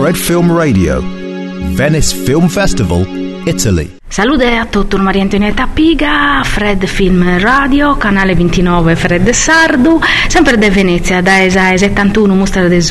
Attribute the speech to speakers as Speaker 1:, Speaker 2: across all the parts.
Speaker 1: Fred Film Radio, Venice Film Festival, Italy.
Speaker 2: Salute a tutto Maria Antonietta Piga, Fred Film Radio, canale 29 Fred Sardu, sempre da Venezia, da ESA 71 mostra del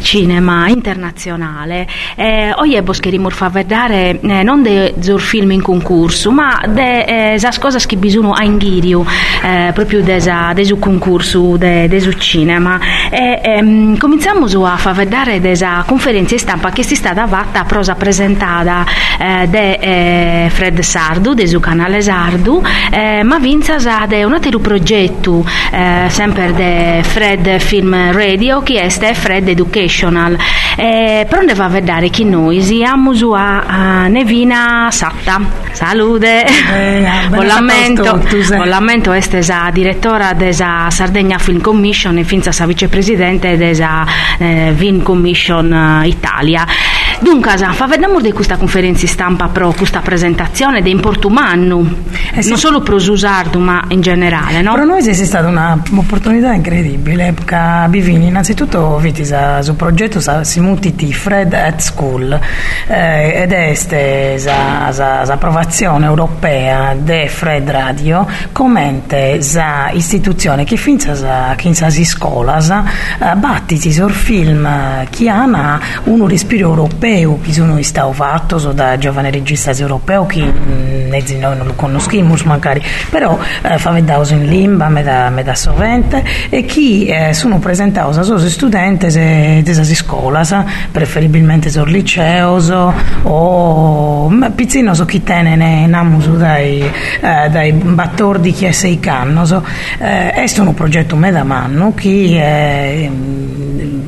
Speaker 2: cinema internazionale. Eh, oggi è Boscheri fa vedere eh, non de zur film in concorso, ma de eh, cose che bisogna a inghirio, eh, proprio de su concorso de, de su cinema. E, ehm, cominciamo a far vedere desa conferenza stampa che si sta fatta prosa presentata eh, de eh, Fred Sardu, del suo canale Sardu, eh, ma vinza de un altro progetto eh, sempre de Fred Film Radio che è Fred Educational. Eh, però ne va a vedere che noi siamo a, a Nevina Satta. Salute! Eh, buon lamento, buon lamento è la direttora della Sardegna Film Commission e finza sa vicepresidente della eh, Film Commission eh, Italia. Dunque, fa vediamo di questa conferenza stampa pro questa presentazione di Importumannu, eh sì. non solo pro Susardo ma in generale, no?
Speaker 3: Per noi è stata un'opportunità incredibile, perché Bivini innanzitutto vitisa su progetto si mutiti Fred at School eh, ed è l'approvazione europea de Fred Radio commente la istituzione che finza che in sasi scuola eh, battiti sur film che hanno un respiro europeo europeo, che sono stato fatto so da giovane regista europeo che mm, noi non lo conosciamo magari, però eh, fa vedere in limba, me da, sovente e chi eh, sono presentati a suoi studenti della scuola, preferibilmente sul liceo o pizzino so chi tene ne namuso dai, eh, dai battordi che sei canno, so. eh, è un progetto me da manno che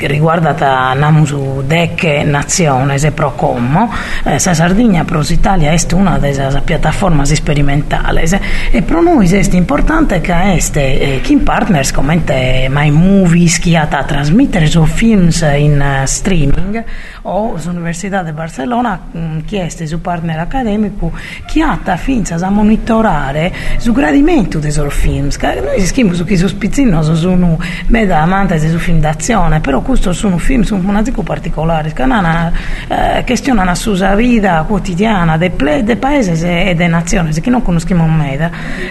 Speaker 3: riguarda namusu decche nazione Veronese Procommo, eh, sa Sardegna Pros Italia è una delle piattaforme sperimentali e per noi è importante che este eh, chi partners come My Movies chi ha da trasmettere su films in uh, streaming o l'Università di Barcellona mm, chieste su partner accademico chi ha da finza a monitorare su gradimento dei loro film noi scriviamo su chi su spizzino sono amante di film d'azione però questo sono film sono un particolari che hanno eh, questione la sua vita quotidiana del de paese e delle nazioni che non conosciamo mai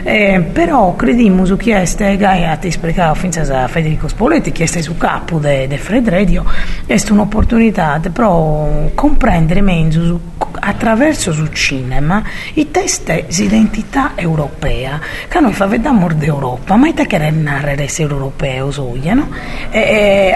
Speaker 3: eh, però crediamo su chi è Gaia ti spiegavo finché a Federico Spoletti chi è su capo di Fred Radio è un'opportunità però comprendere meglio attraverso sul cinema i test di identità europea che noi fa vediamo d'Europa ma te che narrare essere europeo sogliano e, e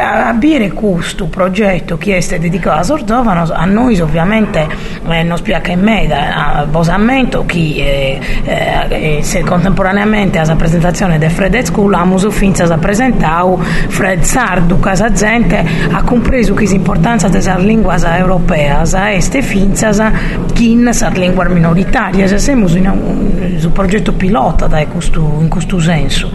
Speaker 3: a bere questo progetto che è dedicato a Sorzovano a noi ovviamente eh, non spiaca in me a Bosamento che eh, eh, se contemporaneamente alla presentazione del Fred School a finza ha presentato Fred Sardu casa gente ha compreso che l'importanza della lingua europea ste finza kin sar lingua minoritaria siamo in un, progetto pilota questo, in questo senso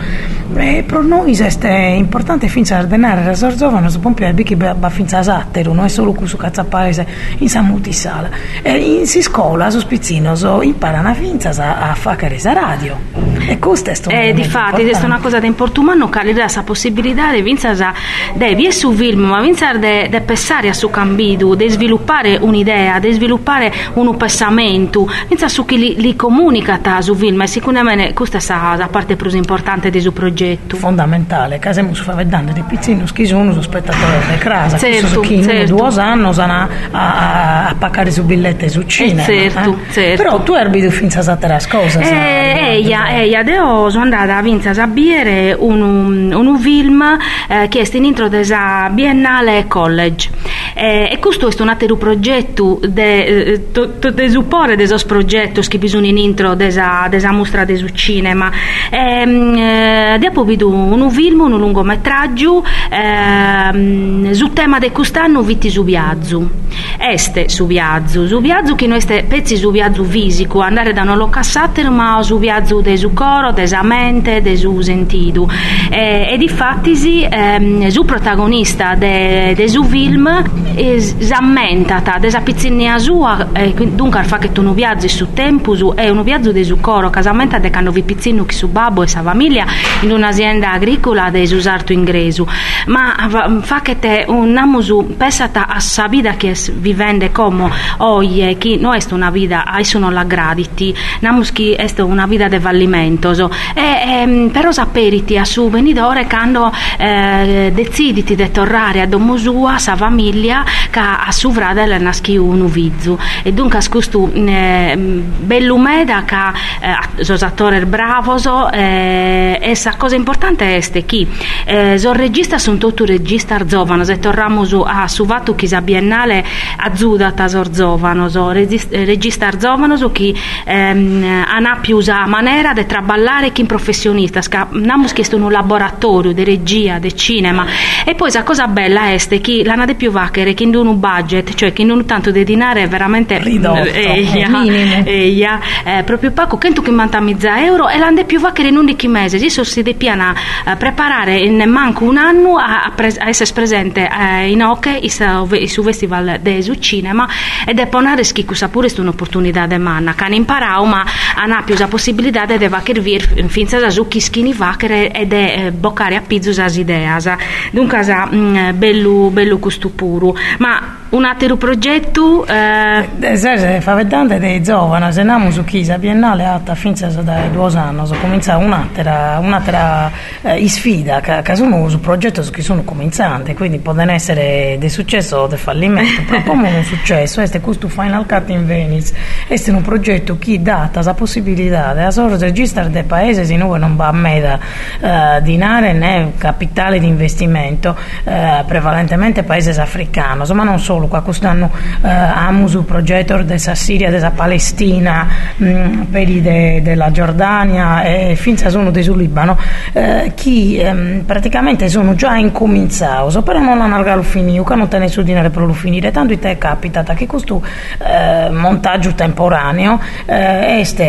Speaker 3: e per noi è importante finza ordenare la Sorzovano può più che va finza Sattero non è solo questo cazzapaese in sa multisala. E in si scuola su spizzino so, imparano a finza a, a fare la radio. E questo è
Speaker 2: eh, di fatti è una cosa da importumano che ha la possibilità di vinza devi e su film ma de, de pensare a su cambido di sviluppare un'idea di sviluppare un pensamento vinza su chi li, li comunica su film e sicuramente questa è la parte più importante del suo progetto
Speaker 3: fondamentale che stiamo vedendo di pizzino che sono su spettatore di casa certo, chi certo. due anni a, a, a paccare su billette su cinema
Speaker 2: eh, certo, eh? certo.
Speaker 3: però tu eri finza a altre cose
Speaker 2: eh, ella, ella deo sono andata a vinza a bere un, un, un film eh, che è in intro della Biennale College eh, e questo è un altro progetto de, eh, to, to, de supporre progetti che bisogna in intro della mostra del cinema. Ehm, eh, dopo vedo un film un lungometraggio eh, sul tema di quest'anno Vitti su viaggio este su viaggio su viaggio che noi ste pezzi su viaggio fisico andare da non lo cassater ma su viaggio de su coro de sa mente de su sentido e, e di fatti ehm, su protagonista de, de su film esammentata desa pizzinnia sua e dunque fa che tu non viaggi su tempus è un viaggio di su coro casamenta de quando vi pizzinu chi su babbo e sa famiglia in un'azienda agricola de usarto ingresu ma fa che te un namusu pesata a sa vita che vivende come oie chi non è una vita ai sono la graditi namus chi è una vita de fallimento so. e, e però saperiti a su venidore quando eh, deciditi di tornare a domo sua sa famiglia che a su frade le naschi un vizzu e dunque questo eh, bell'umeda che eh, sono attore bravo so, eh, e sa cosa importante è che eh, so regista sono tutti regista giovani se torniamo su, a su fatto che sa biennale a Zudata giovani so, regista giovani so, che ehm, hanno più la maniera di traballare che in professionista abbiamo chiesto un laboratorio di regia di cinema. E poi la cosa bella è che l'hanno di più vacchere che in un budget cioè che non tanto di dinare veramente
Speaker 3: ridotto. eia,
Speaker 2: eia, eh, proprio poco. Che tu che manta mezza euro e l'hanno di più vacchere in 11 mesi si de piana a preparare in manco un anno a, a, pres- a essere presente eh, in Oche su festival de su cinema ed è ponare schico pure un'opportunità di manna. Che imparato ma hanno più la possibilità di vacchere vir finza da su chi schini vacchere ed è eh, boccare a pizzo as ideas. Dunque mm, bello bello questo puro ma un altro progetto
Speaker 3: eh... eh se fa vedere dei giovani se andiamo su Chisa Biennale alta fin da due anni so cominciare un'altra, un'altra eh, sfida che, che sono su progetti che sono comincianti quindi possono essere di successo o di fallimento proprio un successo è questo Final Cut in Venice. È un progetto che dà la possibilità di registrare dei paesi se noi non va a meda eh, dinare né capitale di investimento eh, prevalentemente paesi africani ma non solo qua quest'anno eh, amo su progetto della Siria della Palestina mh, mm, per de, della Giordania e finza sono del Libano. Eh, che ehm, praticamente sono già incominciati però non hanno algato finito che non tenere su dinare per finire tanto te è capitato che questo eh, montaggio temporaneo eh, este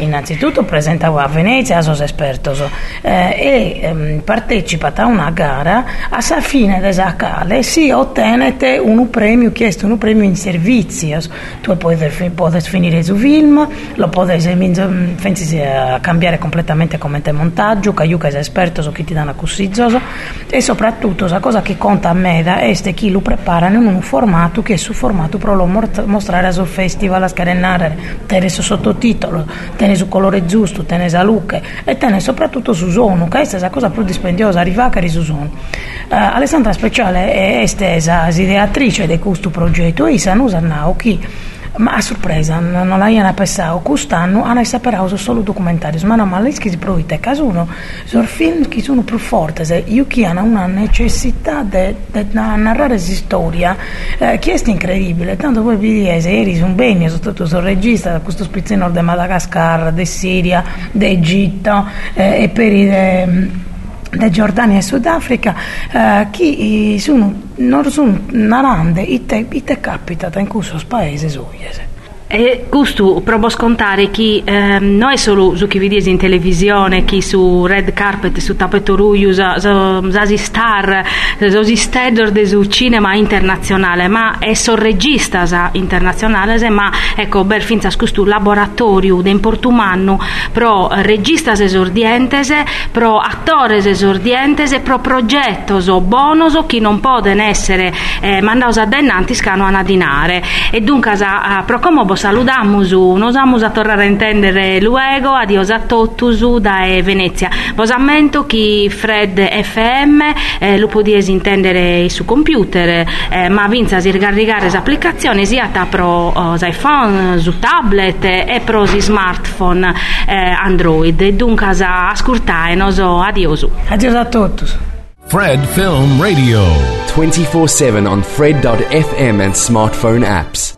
Speaker 3: innanzitutto presentato a Venezia a sos espertos eh, e ehm, partecipa a una gara a sa fine della cale si ottenete un premio chiesto un premio in servizi tu puoi, puoi finire su film lo puoi pensi a cambiare completamente come te montaggio che io che sei esperto su chi ti danno cussizzoso e soprattutto la cosa che conta a me è chi lo prepara in un formato che è su formato per lo mostrare sul festival a scarenare tenere su sottotitolo tenere su colore giusto tenere su luce e tenere soprattutto su suono che è la cosa più dispendiosa arrivare su suono. Uh, Alessandra Speciale è stesa ideatrice di questo progetto e sa usano chi? Ma a sorpresa non l'hanno pensato quest'anno hanno saperato solo documentari ma non ma lei che si provite caso uno sono film che sono più forti io che hanno una necessità di narrare questa storia eh, che è incredibile tanto poi vi dite eri un bene soprattutto sono regista questo spizzino di Madagascar di Siria di Egitto eh, e per i da Giordania e Sudafrica eh, che sono, non sono narande e te, te capita in questo paese suo.
Speaker 2: E questo provo scontare che eh, non è solo su chi vedi in televisione, chi su red carpet, su tappeto ruio, su star, su star su cinema internazionale, ma è so regista internazionale, ma ecco, per finza questo laboratorio di importumano pro registas esordientes, pro attores esordientes, pro progettos o bonus che non possono essere eh, mandati a denanti scano a nadinare. E dunque, a, pro come saludamos, nos vamos a tornare a intendere luego, adios a totus da Venezia. Vosammento chi Fred FM eh, lo potete intendere su computer, eh, ma vinza si ricaricare le applicazioni sia pro oh, iPhone, su tablet e pro smartphone eh, Android. E dunque ascoltate, noso adios.
Speaker 3: Adios a totus.
Speaker 1: Fred Film Radio
Speaker 4: 24/7 on fred.fm and smartphone apps.